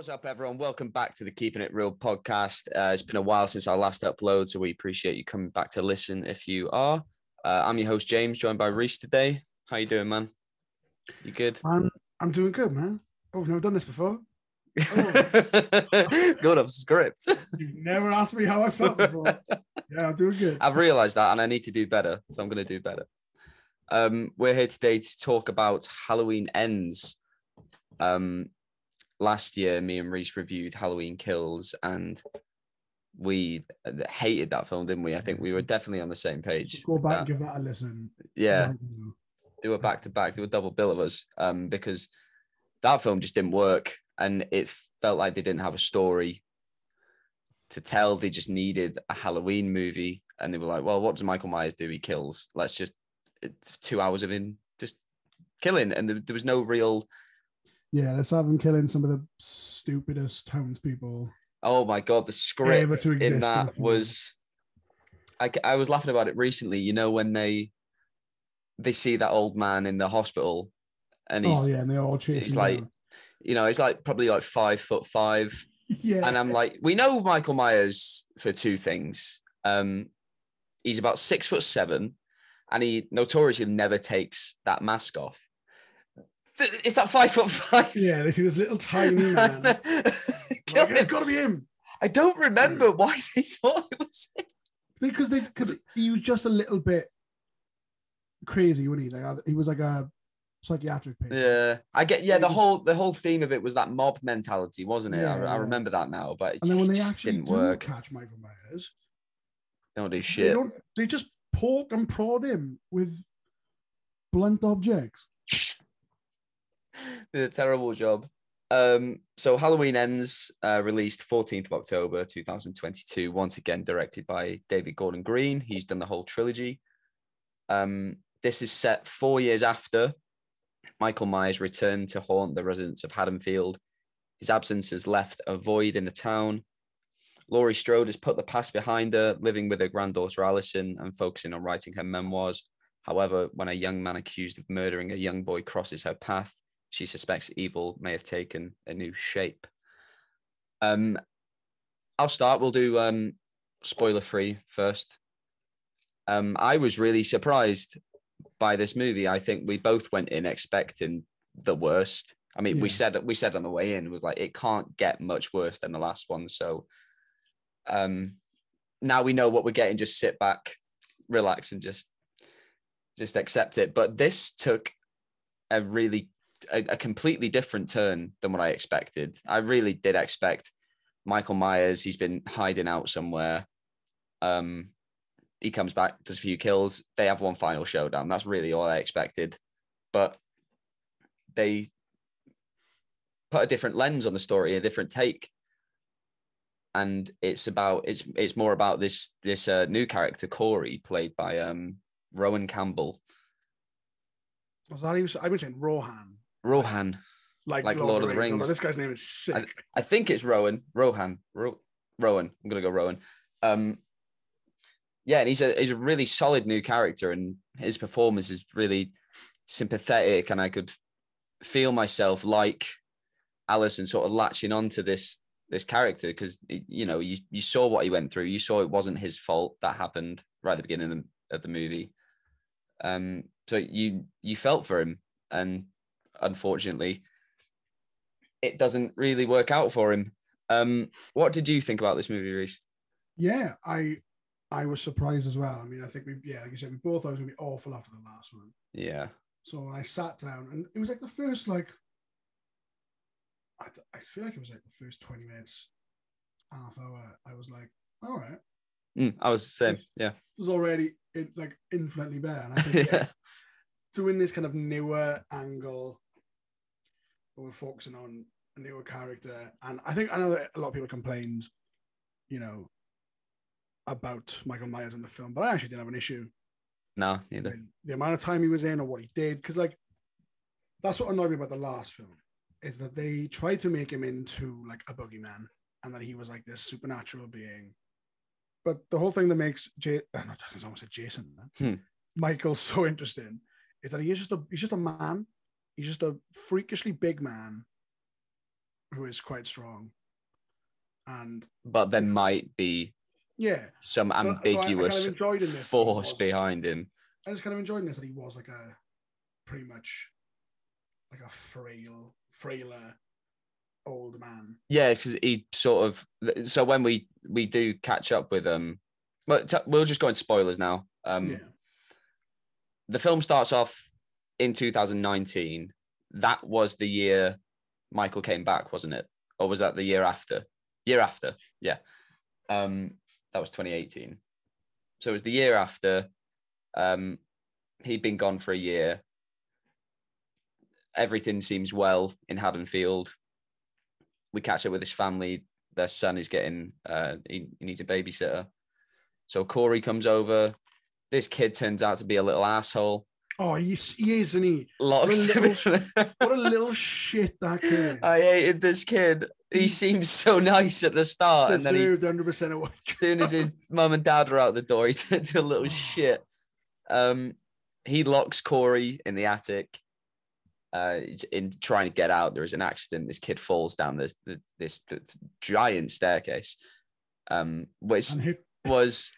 What's up, everyone? Welcome back to the Keeping It Real podcast. Uh, it's been a while since our last upload, so we appreciate you coming back to listen if you are. Uh, I'm your host, James, joined by Reese today. How you doing, man? You good? I'm I'm doing good, man. Oh, I've never done this before. good off script. You've never asked me how I felt before. Yeah, I'm doing good. I've realized that and I need to do better, so I'm going to do better. Um, we're here today to talk about Halloween Ends. Um, last year, me and Reese reviewed Halloween Kills, and we hated that film, didn't we? I think we were definitely on the same page. Go back that. and give that a listen. Yeah, do a back to back, do a double bill of us, um, because that film just didn't work, and it felt like they didn't have a story to tell. They just needed a Halloween movie, and they were like, "Well, what does Michael Myers do? He kills. Let's just it's two hours of him just killing," and there was no real. Yeah, let's have him killing some of the stupidest townspeople. Oh my god, the script Ever to exist in in that film. was. I, I was laughing about it recently. You know when they they see that old man in the hospital, and he's oh yeah, and they all chase he's like- down. you know, he's like probably like five foot five. yeah, And I'm like, we know Michael Myers for two things. Um, he's about six foot seven, and he notoriously never takes that mask off. Th- Is that five foot five? yeah, they see this little tiny man. like, Kill it's him. got to be him I don't remember why they thought it was him. because they because he was just a little bit crazy, wasn't he? Like uh, he was like a psychiatric patient. Yeah, I get. Yeah, the was- whole the whole theme of it was that mob mentality, wasn't it? I, Yeah, I remember that now, but it And then when just, they actually didn't work. catch Michael Myers, Don't do they shit. don't. They just poke and prod him with blunt objects. did a terrible job. Um, so Halloween Ends, uh, released 14th of October 2022, once again directed by David Gordon Green. He's done the whole trilogy. Um, this is set four years after Michael Myers returned to haunt the residents of Haddonfield. His absence has left a void in the town. Laurie Strode has put the past behind her, living with her granddaughter Allyson and focusing on writing her memoirs. However, when a young man accused of murdering a young boy crosses her path, she suspects evil may have taken a new shape. Um, I'll start. We'll do um, spoiler free first. Um, I was really surprised by this movie. I think we both went in expecting the worst. I mean, we said we said on the way in it was like it can't get much worse than the last one. So um, now we know what we're getting. Just sit back, relax, and just just accept it. But this took a really a, a completely different turn than what I expected. I really did expect Michael Myers. He's been hiding out somewhere. Um, he comes back, does a few kills. They have one final showdown. That's really all I expected. But they put a different lens on the story, a different take. And it's about it's it's more about this this uh, new character Corey, played by um, Rowan Campbell. Was that he was? I was saying Rohan, Rohan, like, Like Lord of the I Rings. like, this guy's name is sick. I think it's Rowan. Rohan. Ro- Rowan. I'm gonna go Rowan. Um, yeah, and he's a he's a really solid new character, and his performance is really sympathetic, and I could feel myself like Allyson sort of latching onto this this character because you know you you saw what he went through, you saw it wasn't his fault that happened right at the beginning of the, of the movie. Um, so you you felt for him, and unfortunately, it doesn't really work out for him. Um, what did you think about this movie, Reese? yeah, I I was surprised as well. I mean, I think we yeah, like you said, we both thought it was gonna be awful after the last one. Yeah, So I sat down, and it was like the first like I, I feel like it was like the first twenty minutes, half hour. I was like, all right, Mm, I was the same. Yeah, it was already in, like infinitely better. And I think yeah, doing this kind of newer angle, where we're focusing on a newer character, and I think I know that a lot of people complained, you know, about Michael Myers in the film, but I actually didn't have an issue no, neither. the amount of time he was in or what he did, because like that's what annoyed me about the last film is that they tried to make him into like a boogeyman and that he was like this supernatural being. But the whole thing that makes Jay, uh, almost said Jason. Hmm. Michael so interesting is that he is just a he's just a man. He's just a freakishly big man who is quite strong, and but there might be yeah, some But- so I- I kind of ambiguous enjoyed in this that he force was- behind him. I just kind of enjoyed this that he was like a pretty much like a frail, frailer old man. Yeah, because he sort of. So when we we do catch up with um, but t- we'll just go into spoilers now. Um, yeah, the film starts off in 2019. That was the year Michael came back, wasn't it? Or was that the year after? Year after, yeah. Um, that was 2018. So it was the year after. Um, he'd been gone for a year. Everything seems well in Haddonfield. We catch up with his family. Their son is getting, uh, he, he needs a babysitter. So Corey comes over. This kid turns out to be a little asshole. Oh, he's he is, isn't he? Locks What a in- What a little shit that kid. I hated this kid. He seems so nice at the start, and then he, hundred percent of what. as soon as his mum and dad are out the door, he turned into a little shit. Um, he locks Corey in the attic. Uh, in trying to get out, there is an accident. This kid falls down this this, this giant staircase, um, which was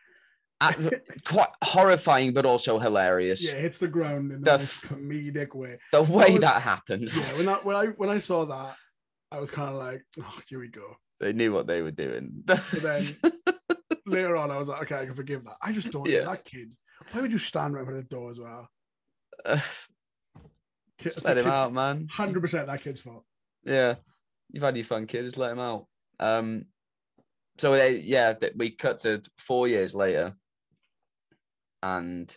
quite horrifying, but also hilarious. yeah, hits the ground in The the most comedic way. The way was- that happened, Yeah, when I when I when I saw that, I was kind of like, oh, here we go. they knew what they were doing. then- Later on, I was like, okay, I can forgive that. I just don't Yeah. that kid. Why would you stand right of the door as well? Kid, let him out, man. Hundred percent that kid's fault. Yeah, you've had your fun, kid. Just let him out. Um, so they, yeah, we cut to four years later, and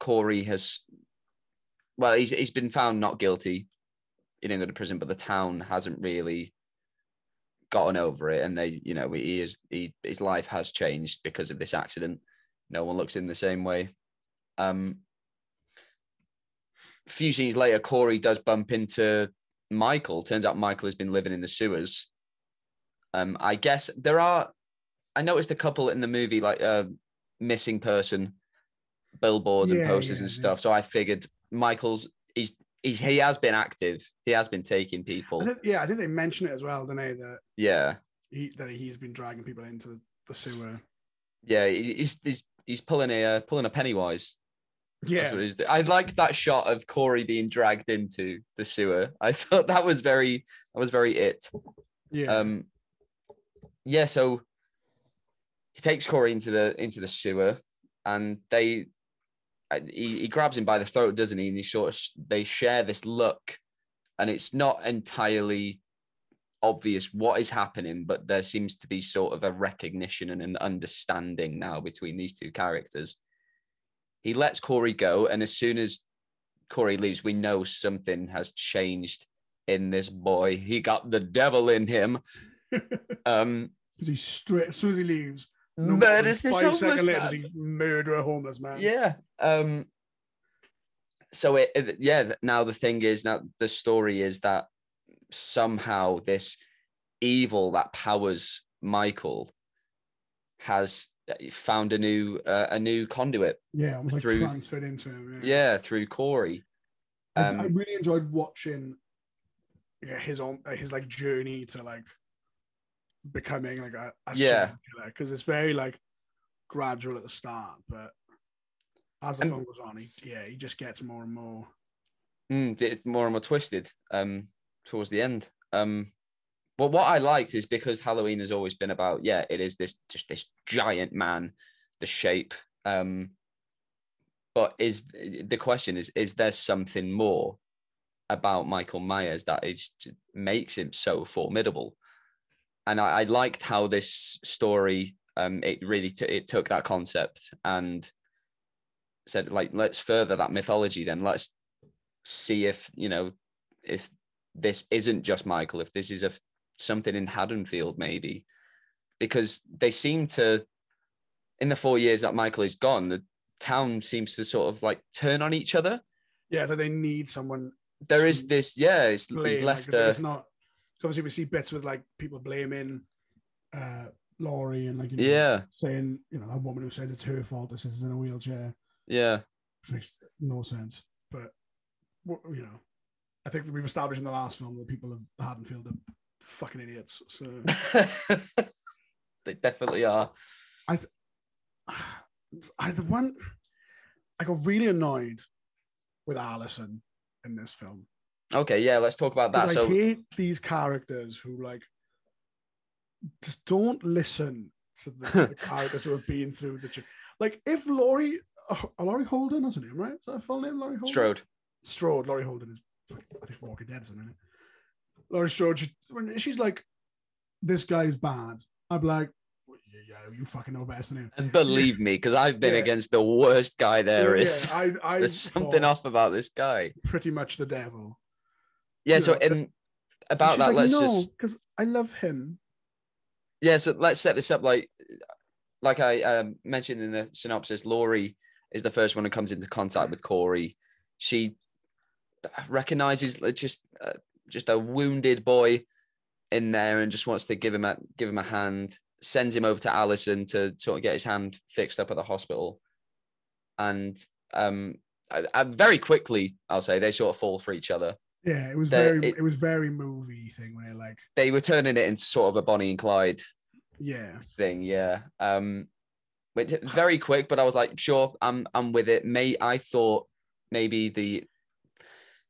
Corey has, well, he's he's been found not guilty. He didn't go to prison, but the town hasn't really gotten over it, and they, you know, he is he his life has changed because of this accident. No one looks in the same way. Um, a few scenes later, Corey does bump into Michael. Turns out Michael has been living in the sewers. Um, I guess there are. I noticed a couple in the movie, like uh, missing person billboards and posters yeah, and yeah. stuff. So I figured Michael's he's he's he has been active. He has been taking I people. think, yeah, I think they mention it as well, didn't they? That Yeah, he that he's been dragging people into the, the sewer. yeah. He's he's he's pulling a uh, pulling a Pennywise. Yeah. I like that shot of Corey being dragged into the sewer. I thought that was very that was very it. yeah. Um, yeah, so he takes Corey into the into the sewer, and they uh, he, he grabs him by the throat, doesn't he? And he sort of they share this look, and it's not entirely obvious what is happening, but there seems to be sort of a recognition and an understanding now between these two characters. He lets Corey go, and as soon as Corey leaves, we know something has changed in this boy. He got the devil in him. Um, because he's straight as soon as he leaves. No murders this five homeless seconds later, man. murder a homeless man? Yeah. Um. So it, it- yeah. Now the thing is now the story is that somehow this evil that powers Michael has uh, found a new uh, a new conduit. yeah, almost like Through- transferred into him. Yeah, through Corey. I, I Um, really enjoyed watching yeah, his own uh, his like journey to like becoming like a, a Yeah. because it's very like gradual at the start, but as the And- film goes on, he yeah he just gets more and more. Mm, it's more and more twisted um, towards the end. Um, but what I liked is because Halloween has always been about, yeah, it is this just this giant man, the shape. Um, but is the question is is there something more about Michael Myers that is makes him so formidable? And I, I liked how this story um, it really t- it took that concept and said like let's further that mythology then let's see if you know if this isn't just Michael, if this is a something in Haddonfield maybe, because they seem to, in the four years that Michael is gone, the town seems to sort of like turn on each other. Yeah, that they need someone There is this, yeah, it's, he's like, left it's a, not. Obviously, we see bits with like people blaming uh Laurie and like you know, yeah, saying you know that woman who says it's her fault. This is in a wheelchair. yeah, makes no sense. But you know, I think we've established in the last film that people of Haddonfield are fucking idiots. So they definitely are. I I the one I got really annoyed with Allyson in this film. Okay, yeah, let's talk about that. 'Cause So I hate these characters who like just don't listen to the, to the characters who have been through the. Like if Laurie, uh, Laurie Holden, that's her name, right? Is that her full name, Laurie Holden? Strode. Strode. Laurie Holden is, I think, Walking Dead, isn't it? Laurie Strode. She, when she's like, "This guy's bad," I'm like, "Yeah, yeah, you fucking know better than him." And believe me, because I've been Yeah. against the worst guy there Yeah, is. I, I There's something off about this guy. Pretty much the devil. Yeah, You so know, in about that, like, let's no, just because I love him. yeah, so let's set this up like like I um, mentioned in the synopsis. Laurie is the first one who comes into contact with Corey. She recognizes just uh, just a wounded boy in there and just wants to give him a give him a hand. Sends him over to Allyson to sort of get his hand fixed up at the hospital, and um, I, I, very quickly I'll say they sort of fall for each other. Yeah, it was The- very, it- it, was very movie thing when they like, They were turning it into sort of a Bonnie and Clyde yeah, thing, yeah. Um, which very quick, but I was like, sure, I'm I'm with it. May I thought maybe the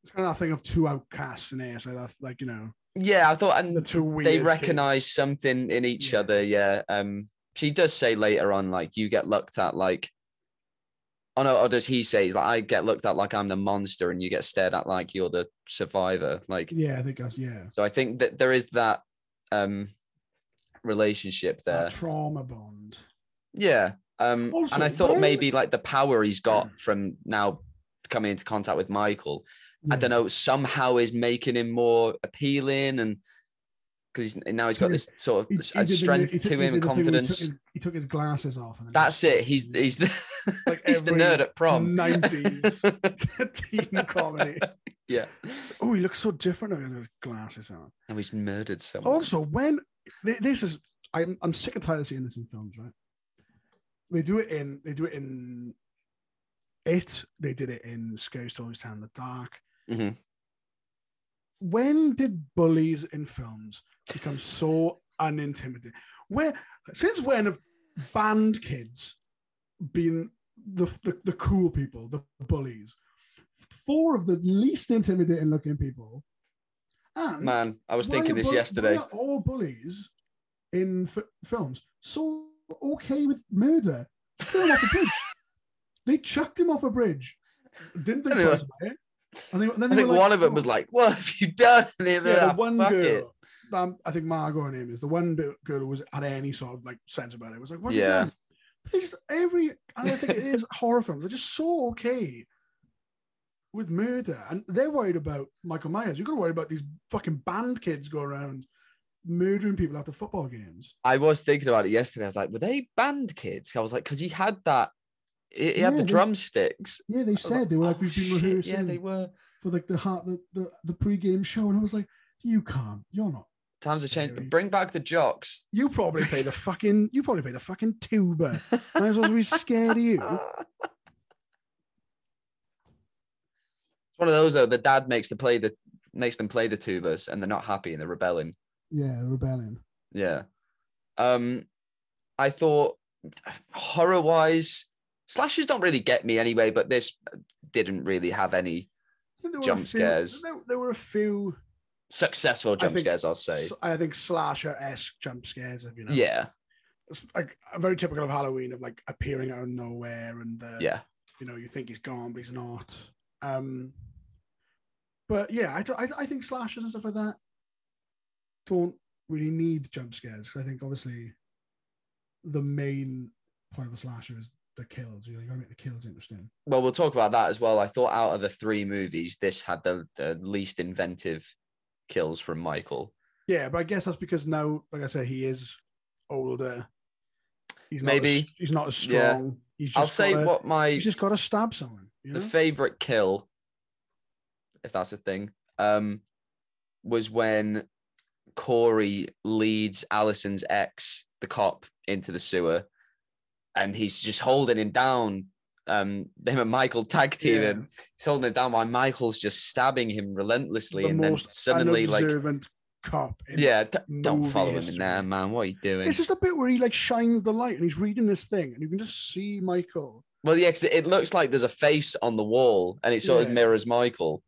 it's kind of that thing of two outcasts in there. So that's like you know yeah, I thought and the two weird. they recognize kids. something in each Yeah. other, yeah. Um, she does say later on, like you get looked at like. Oh no, or does he say like I get looked at like I'm the monster and you get stared at like you're the survivor? Like Yeah, I think that's yeah. so I think that there is that um relationship there. That trauma bond. Yeah. Um, Also, and I thought where- maybe like the power he's got from now coming into contact with Michael, I don't know, somehow is making him more appealing and because now he's got this sort of he the- strength he to he him did and the thing where he took confidence. his- He took his glasses off. And That's just- it. He's he's the Like he's the nerd at prom. 90s teen comedy. yeah. Oh, he looks so different with his glasses on. And he's murdered someone. Also, when this is, I'm I'm sick and tired of seeing this in films, right? They do it in they do it in it. They did it in Scary Stories Town in the Dark. Mhm. When did bullies in films become so unintimidating? Where since when have band kids been the, the the cool people, the bullies? Four of the least intimidating looking people. And Man, I was thinking this bull- yesterday. all bullies in f- films so okay with murder? Threw him off a bridge. They chucked him off a bridge. Didn't think mean, twice about it. And they, then I think were one of them "Oh." was like, "What have you done?" And the other, yeah, "Ah, the one fuck it." girl. Um, I think Margot her name is the one girl who was had any sort of like sense about it. Was like, what? Have you Yeah. done? They just every, and I think it is horror films. They're just so okay with murder, and they're worried about Michael Myers. You've got to worry about these fucking band kids go around murdering people after football games. I was thinking about it yesterday. I was like, were they band kids? I was like, because he had that, he, he had Yeah, the they- drumsticks. Yeah, they said they were like, "Oh, we've been rehearsing Yeah, they were. for like the heart the, the the pre-game show, and I was like, you can't, you're not. Times have changed. Bring back the jocks. You probably play the fucking, you probably play the fucking tuba. Might as well be scared of you. It's one of those though. The dad makes the play the makes them play the tubas, and they're not happy and they're rebelling. Yeah, rebellion. Yeah. Um, I thought horror wise, slashes don't really get me anyway. But this didn't really have any I think there were Jump few- scares. There, there were a few. successful jump think scares. I'll say. I think slasher esque jump scares. If you know, Yeah. it's like very typical of Halloween of like appearing out of nowhere and the, Yeah. you know, you think he's gone but he's not. Um, but yeah, I, I, I think slashes and stuff like that don't really need jump scares. I think obviously the main point of a slasher is the kills. You gotta make the kills interesting. Well, we'll talk about that as well. I thought out of the three movies, this had the, the least inventive kills from Michael. Yeah, but I guess that's because now, like I said, he is older. He's Maybe. as, he's not as Yeah. strong. He's just I'll say gotta- what my he's just got to stab someone. You know? the favorite kill, if that's a thing, um, was when Corey leads Allyson's ex, the cop, into the sewer, and he's just holding him down, um him and Michael tag team Yeah. him. He's holding it down while Michael's just stabbing him relentlessly, the and then suddenly like cop. yeah, d- don't follow him in there, man. What are you doing? It's just a bit where he like shines the light and he's reading this thing and you can just see Michael. Well, yeah, it looks like there's a face on the wall, and it sort of mirrors Michael.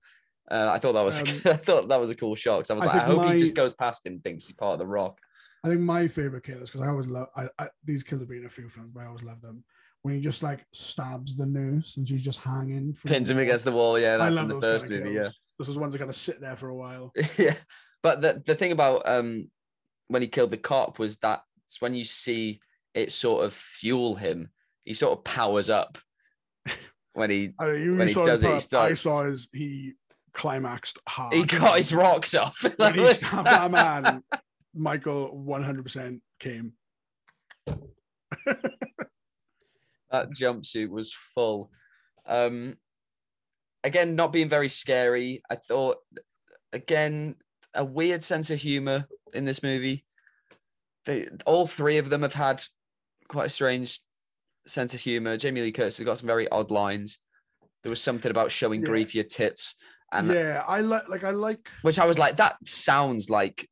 Uh, I thought that was Um, I thought that was a cool shot. I was I like, I hope he just goes past him, thinks he's part of the Rock. I think my favorite killers because I always love I, I, these kills have been in a few films, but I always love them when he just like stabs the nurse and she's just hanging. from Pins him against the wall. Yeah, that's in the first movie. Yeah. kills. This is ones that kind of sit there for a while. yeah. But the the thing about um when he killed the cop was that's when you see it sort of fuel him. He sort of powers up when he I mean, When he does it, he part I saw his he climaxed hard. he got his rocks off. when he stabbed that man. Michael 100% came. that jumpsuit was full. Um, again, not being very scary. I thought, again, a weird sense of humor in this movie. They all three of them have had quite a strange sense of humor. Jamie Lee Curtis has got some very odd lines. There was something about showing Yeah. grief your tits, and yeah, I like like I like which I was like, that sounds like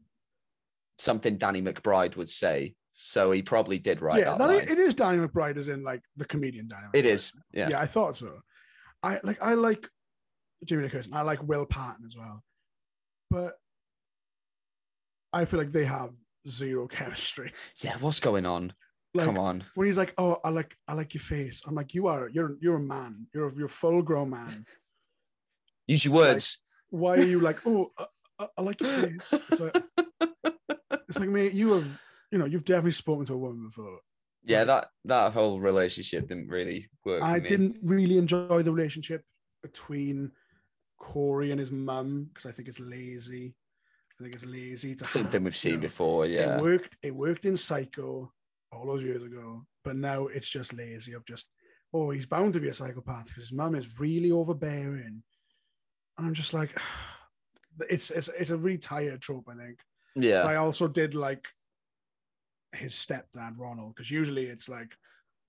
something Danny McBride would say. So he probably did write yeah, that. that it is Danny McBride as in like the comedian Danny. it McBride. is. Yeah. Yeah. I thought so. I like I like Jamie Lee Curtis. and I like Will Patton as well, but I feel like they have zero chemistry. Yeah. What's going on? Like Come on. when he's like, "Oh, I like I like your face," I'm like, "You are you're you're a man. You're a, you're a full grown man. Use your words. Why are you like, oh, I, I- I like your face?" Like, it's like, mate, you have you know you've definitely spoken to a woman before. yeah, that that whole relationship didn't really work. I for me. didn't really enjoy the relationship between Corey and his mum because I think it's lazy. I think it's lazy to Something have, we've you seen know, before. Yeah. It worked. It worked in Psycho all those years ago, but now it's just lazy. Of just oh, he's bound to be a psychopath because his mum is really overbearing, and I'm just like, it's it's it's a really tired trope. I think. Yeah. But I also did like his stepdad Ronald because usually it's like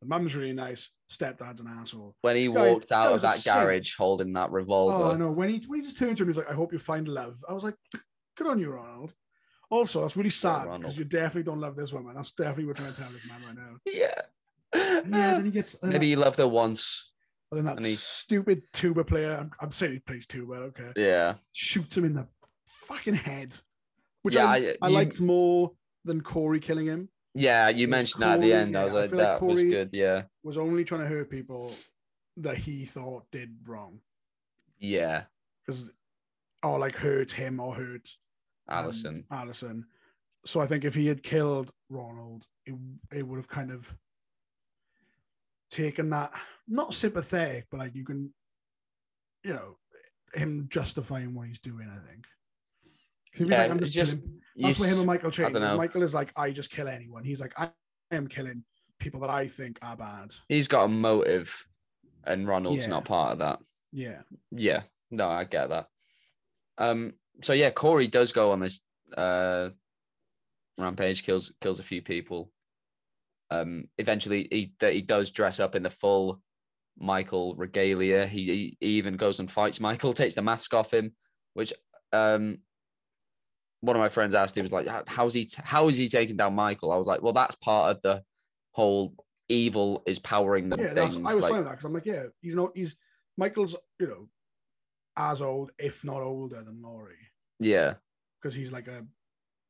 the mum's really nice, stepdad's an asshole. when he guy- walked out of that garage holding that Oh I no! When he when he just turned to him, he's like, "I hope you find love." I was like, "Good on you, Ronald." Also, that's really sad because you definitely don't love this woman. That's definitely what you're trying to tell this man right now. Yeah. Yeah, then he gets and Maybe he loved her once. then that and he- stupid tuba player. I'm, I'm saying he plays tuba. Okay, Yeah. shoots him in the fucking head, which Yeah, I, I- I you- liked more than Corey killing him. Yeah, you was mentioned that at the Corey, end. I yeah, was I like, like that was good. Yeah. Was only trying to hurt people that he thought did wrong Yeah. because, or like hurt him or hurt um, Allyson. Allyson. So I think if he had killed Ronald, it, it would have kind of taken that not sympathetic, but like you can, you know, him justifying what he's doing. I think. If he's Yeah, like, I'm just, just- that's what him and Michael know. Michael is like, I just kill anyone. He's like, I am killing people that I think are bad. he's got a motive, and Ronald's Yeah. not part of that. Yeah, Yeah, no, I get that. Um, so yeah, Corey does go on this uh rampage, kills kills a few people. Um, eventually he that he does dress up in the full Michael regalia. He, he he even goes and fights Michael, takes the mask off him, which um one of my friends asked, he was like, "How's he? T- how is he taking down Michael?" I was like, "Well, that's part of the whole evil is powering the yeah. thing." I was like, fine with that because I'm like, yeah, he's not. He's Michael's, you know, as old, if not older, than Laurie yeah, because he's like a,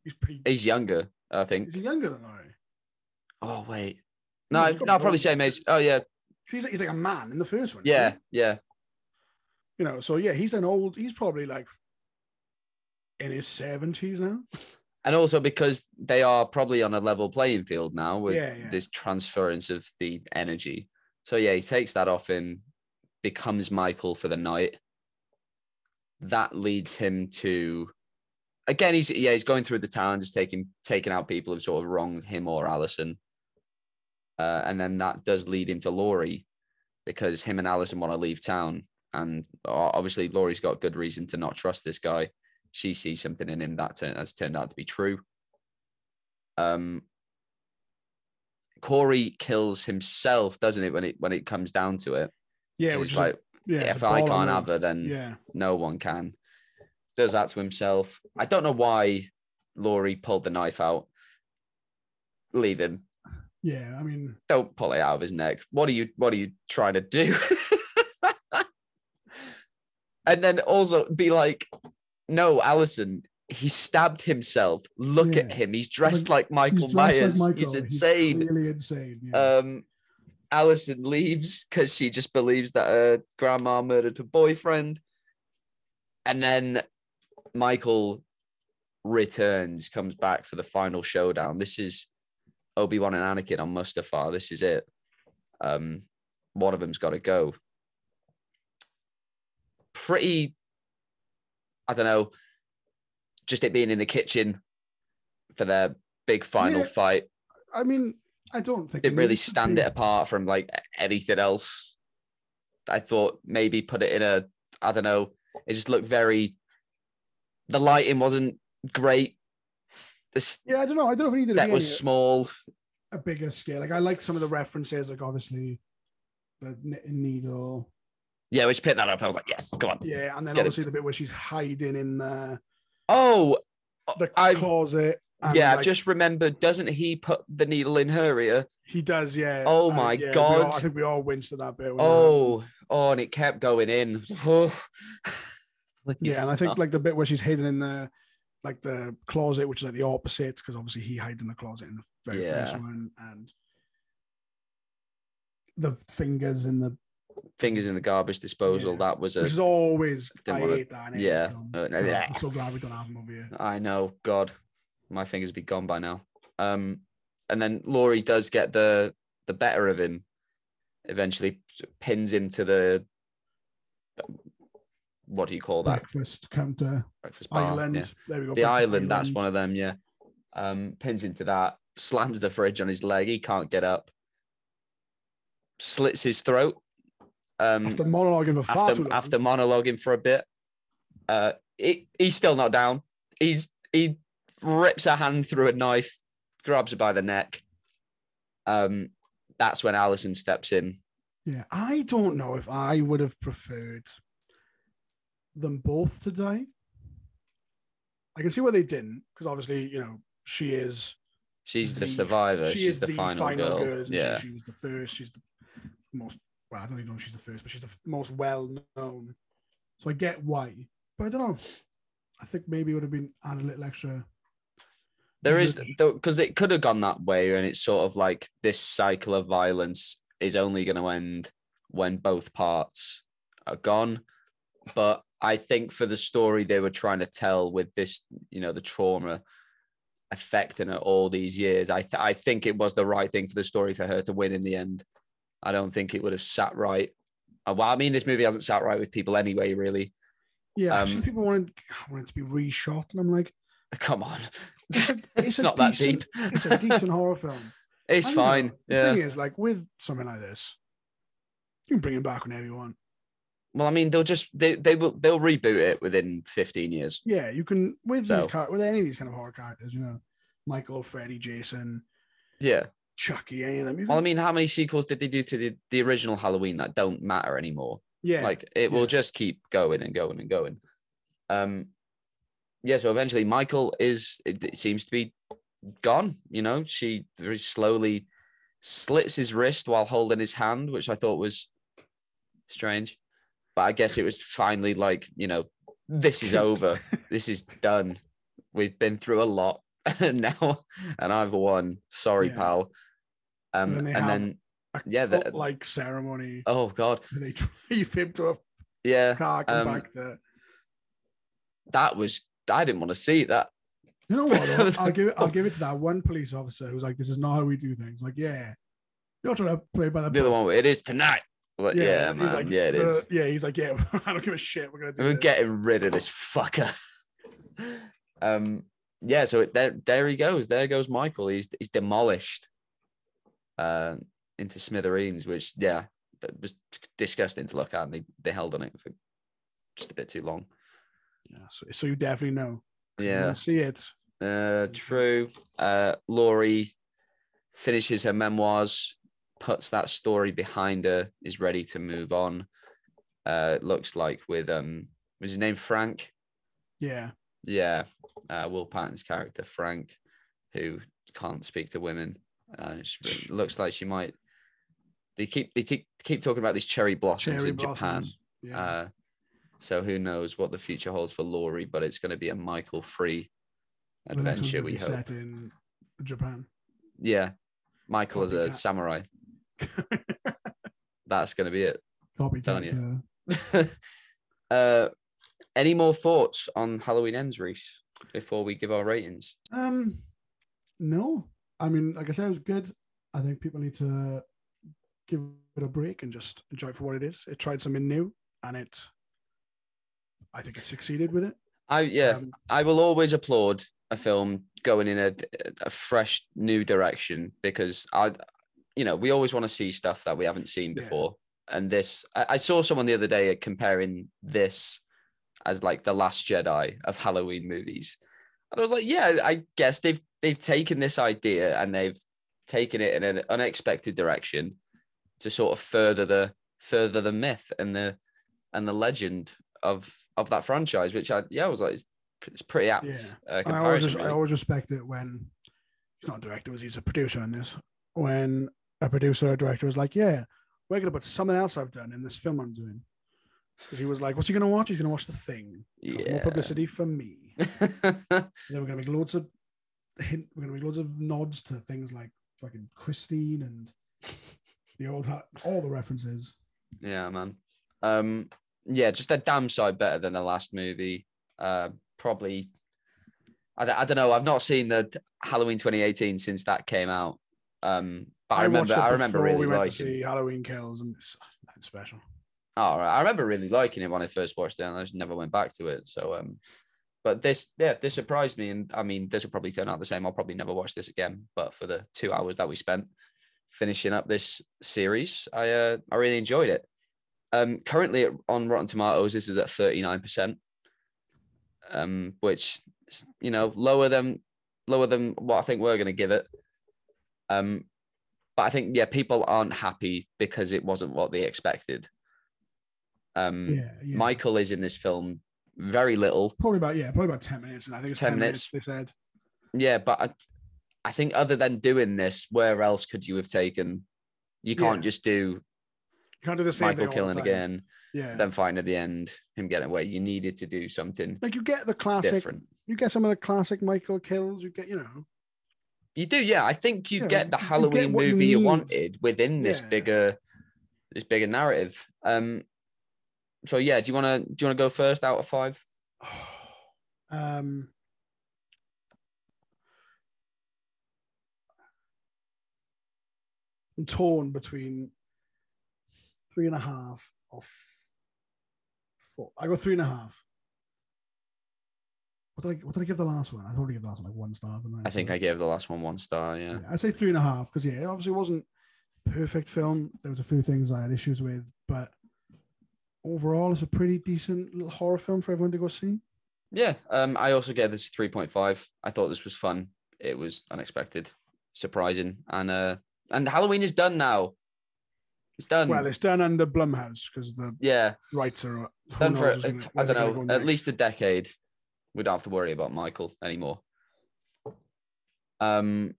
he's pretty. he's younger, I think. Is he younger than Laurie? Oh wait, No, no, he's no, probably same age. Oh yeah, He's like, he's like a man in the first one. yeah, he? yeah, You know, so yeah, he's an old. He's probably like in his seventies now. and also because they are probably on a level playing field now with Yeah, yeah. this transference of the energy. So yeah, he takes that off him, becomes Michael for the night. That leads him to, again, he's yeah, he's going through the town, just taking taking out people who've sort of wronged him or Allyson. Uh, and then that does lead him to Laurie, because him and Allyson want to leave town, and obviously Laurie's got good reason to not trust this guy. She sees something in him that turn, has turned out to be true. Um, Corey kills himself, doesn't it? When it when it comes down to it, Yeah, It's which is like a, yeah, if I can't have her, then yeah, no one can. Does that to himself. I don't know why Laurie pulled the knife out. Leave him. yeah. I mean, Don't pull it out of his neck. What are you what are you trying to do? and then also be like, no, Allyson, he stabbed himself. Look at him. He's dressed Like, like Michael he's dressed Myers. like Michael. He's insane. really insane. Yeah. um Allyson leaves because she just believes that her grandma murdered her boyfriend. And then Michael returns, comes back for the final showdown. This is Obi-Wan and Anakin on Mustafar. This is it. Um, one of them's got to go. Pretty, I don't know, just it being in the kitchen for their big final Yeah. fight I mean, I don't think didn't it really stand be- it apart from like anything else. I thought maybe put it in a, I don't know, it just looked very, the lighting wasn't great. This Yeah, I don't know. I don't know if it needed that was small. a bigger scale. Like I like some of the references, like obviously the knitting needle. Yeah, we should pick that up. I was like, yes, come on. Yeah, and then Get it. obviously the bit where she's hiding in the Oh, the I've closet. yeah, I've just remembered. Doesn't he put the needle in her ear? he does. Yeah. Oh my yeah, God. all- I think we all winced at that bit. when that Oh, oh, and it kept going in. Oh. Yeah, and I think like the bit where she's hidden in the like the closet, which is like the opposite, because obviously he hides in the closet in the very first one, and the fingers in the fingers in the garbage disposal. Yeah. That was a which is always I wanna- hate that. In any yeah. Uh, yeah. I'm so glad we don't have them over here. I know, God, my fingers be gone by now. Um, and then Laurie does get the the better of him. Eventually, pins him to the what do you call that Breakfast counter breakfast bar? island. Yeah. There we go. The breakfast island, that's one of them. Yeah. Um, pins into that, slams the fridge on his leg. He can't get up. Slits his throat. Um, After monologuing for after after monologuing for a bit. Uh, he, he's still not down. He's he rips a hand through a knife, grabs her by the neck. Um, that's when Allyson steps in. Yeah, I don't know if I would have preferred them both to die. I can see why they didn't, because obviously, you know, she is She's the, The- survivor. she She's is the, final, girl. isn't she? yeah, she was the first. She's the most. Well, I don't even know she's the first, but she's the most well known. So I get why, but I don't know. I think maybe it would have been add a little extra. there is because it could have gone that way, and it's sort of like this cycle of violence is only going to end when both parts are gone. But I think for the story they were trying to tell with this, you know, the trauma affecting her all these years, I th- I think it was the right thing for the story for her to win in the end. I don't think it would have sat right. Uh, Well, I mean, this movie hasn't sat right with people anyway. Really, Yeah, um, seen people wanted wanted to be reshot, and I'm like, come on, It's a- it's, it's not that decent- deep. it's a decent horror film. It's don't know. fine. The Yeah. thing is, like with something like this, you can bring him back whenever you want. Well, I mean, they'll just they they will they'll reboot it within 15 years. Yeah, you can with So- these with any of these kind of horror characters, you know, Michael, Freddy, Jason, Yeah. Chucky, any of them. You Well, I mean, how many sequels did they do to the, the original Halloween that don't matter anymore? yeah, Like it yeah. will just keep going and going and going. Um yeah, so eventually Michael is it, it seems to be gone, you know. She very slowly slits his wrist while holding his hand, which I thought was strange. But I guess it was finally like, you know, this is over. this is done. We've been through a lot now, and I've won. Sorry, Yeah. pal. Um, then and then, yeah, the- like ceremony. oh god, They drive him to a yeah, car, um, back there. that was. I didn't want to see that. You know what? I'll give it. I'll give it to that one police officer who's like, "This is not how we do things." Like, yeah, you're trying to play by the. The other one, it is tonight. Like, yeah, he's man, like, yeah, it is. Yeah, he's like, yeah, I don't give a shit. We're gonna do We're this. getting rid of this fucker. um, yeah. So there, there he goes. There goes Michael. He's he's demolished. Uh, into smithereens, which yeah, was disgusting to look at. And they they held on it for just a bit too long. Yeah, so, so you definitely know. Yeah. see it. Uh, true. Uh, Laurie finishes her memoirs puts that story behind her, is ready to move on. Uh, it looks like with um, was his name Frank? Yeah. Yeah, uh, Will Patton's character Frank, who can't speak to women. Uh, looks like she might. They keep they keep keep talking about these cherry blossoms Cherry in Japan. Yeah. Uh, so who knows what the future holds for Laurie, but it's going to be a Michael free The next one's adventure. We hope. set in Japan. Yeah, Michael as a Copycat. samurai. That's going to be it. Copy Telling uh, any more thoughts on Halloween Ends, Reese, before we give our ratings? Um, no. I mean, like I said, it was good. I think people need to give it a break and just enjoy it for what it is. It tried something new, and it, I think, it succeeded with it. I yeah, Um, I will always applaud a film going in a, a fresh new direction because I, you know, we always want to see stuff that we haven't seen Yeah. before. And this, I, I saw someone the other day comparing this as like the Last Jedi of Halloween movies, and I was like, yeah, I guess they've they've taken this idea and they've taken it in an unexpected direction to sort of further the further the myth and the and the legend of of that franchise, which I yeah, I was like, it's pretty apt. Yeah. Uh, I always, res- I always respect it when he's not a director, was he's a producer in this. When a producer or director is like, "Yeah, we're gonna put something else I've done in this film I'm doing," because he was like, "What's he gonna watch? He's gonna watch The Thing. 'cause More publicity for me." Then we're gonna make loads of hint. We're gonna make loads of nods to things like fucking Christine and the old all the references. yeah, man. Um, yeah, just a damn sight better than the last movie. Uh, probably. I, don't- I don't know. I've not seen the Halloween 2018 since that came out. Um, but I, remember, watched I remember really we went liking. to see Halloween Kills, and it's nothing special. Oh, right. I remember really liking it when I first watched it, and I just never went back to it. So, um, but this, yeah, this surprised me, and I mean, this will probably turn out the same. I'll probably never watch this again. But for the two hours that we spent finishing up this series, I, uh, I really enjoyed it. Um, currently on Rotten Tomatoes, this is at thirty nine percent, um, which you know lower than lower than what I think we're going to give it. Um, but I think yeah, people aren't happy because it wasn't what they expected. Um, Yeah, yeah. Michael is in this film very little. Probably about yeah, probably about ten minutes, and I think it's 10 ten, minutes. They said. Yeah, but I, I think other than doing this, where else could you have taken? You can't Yeah. just do You can't do the same Michael killing again, Yeah, then fighting at the end, him getting away. You needed to do something like you get the classic. different. You get some of the classic Michael kills. You get you know. You do, yeah. I think you Yeah, get the you get Halloween you movie you, wanted within this bigger, this bigger narrative. Um. So yeah, do you want to do you want to go first out of five? um. I'm torn between three and a half or four. I go three and a half. What did I what did I give the last one? I thought I gave the last one like one star. Didn't I? I think I gave the last one one star. Yeah. Yeah, I'd say three and a half because yeah, it obviously wasn't perfect film. There was a few things I had issues with, but overall, it's a pretty decent little horror film for everyone to go see. Yeah, um, I also gave this a three point five. I thought this was fun. It was unexpected, surprising, and uh, and Halloween is done now. It's done. Well, it's done under Blumhouse because the yeah, rights are. it's done for knows I gonna- I don't know at next. least a decade. We don't have to worry about Michael anymore. Um,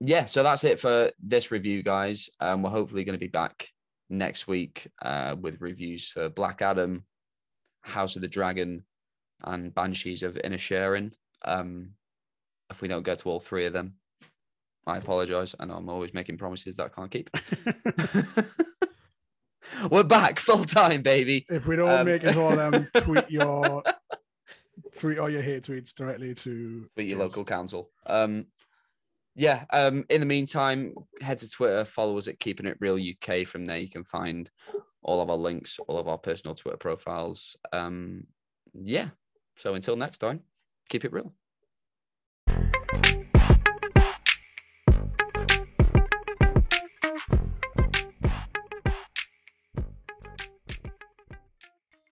yeah, so that's it for this review, guys. Um, we're hopefully going to be back next week uh, with reviews for Black Adam, House of the Dragon, and Banshees of Inisherin. Um, if we don't get to all three of them, I apologize. I know I'm always making promises that I can't keep. We're back full time, baby. if we don't Um, make it all them, tweet your tweet all your hate tweets directly to Tweet your James. local council. Um, yeah, um, in the meantime, head to Twitter, follow us at Keeping It Real UK. From there, you can find all of our links, all of our personal Twitter profiles. Um, yeah. So until next time, keep it real.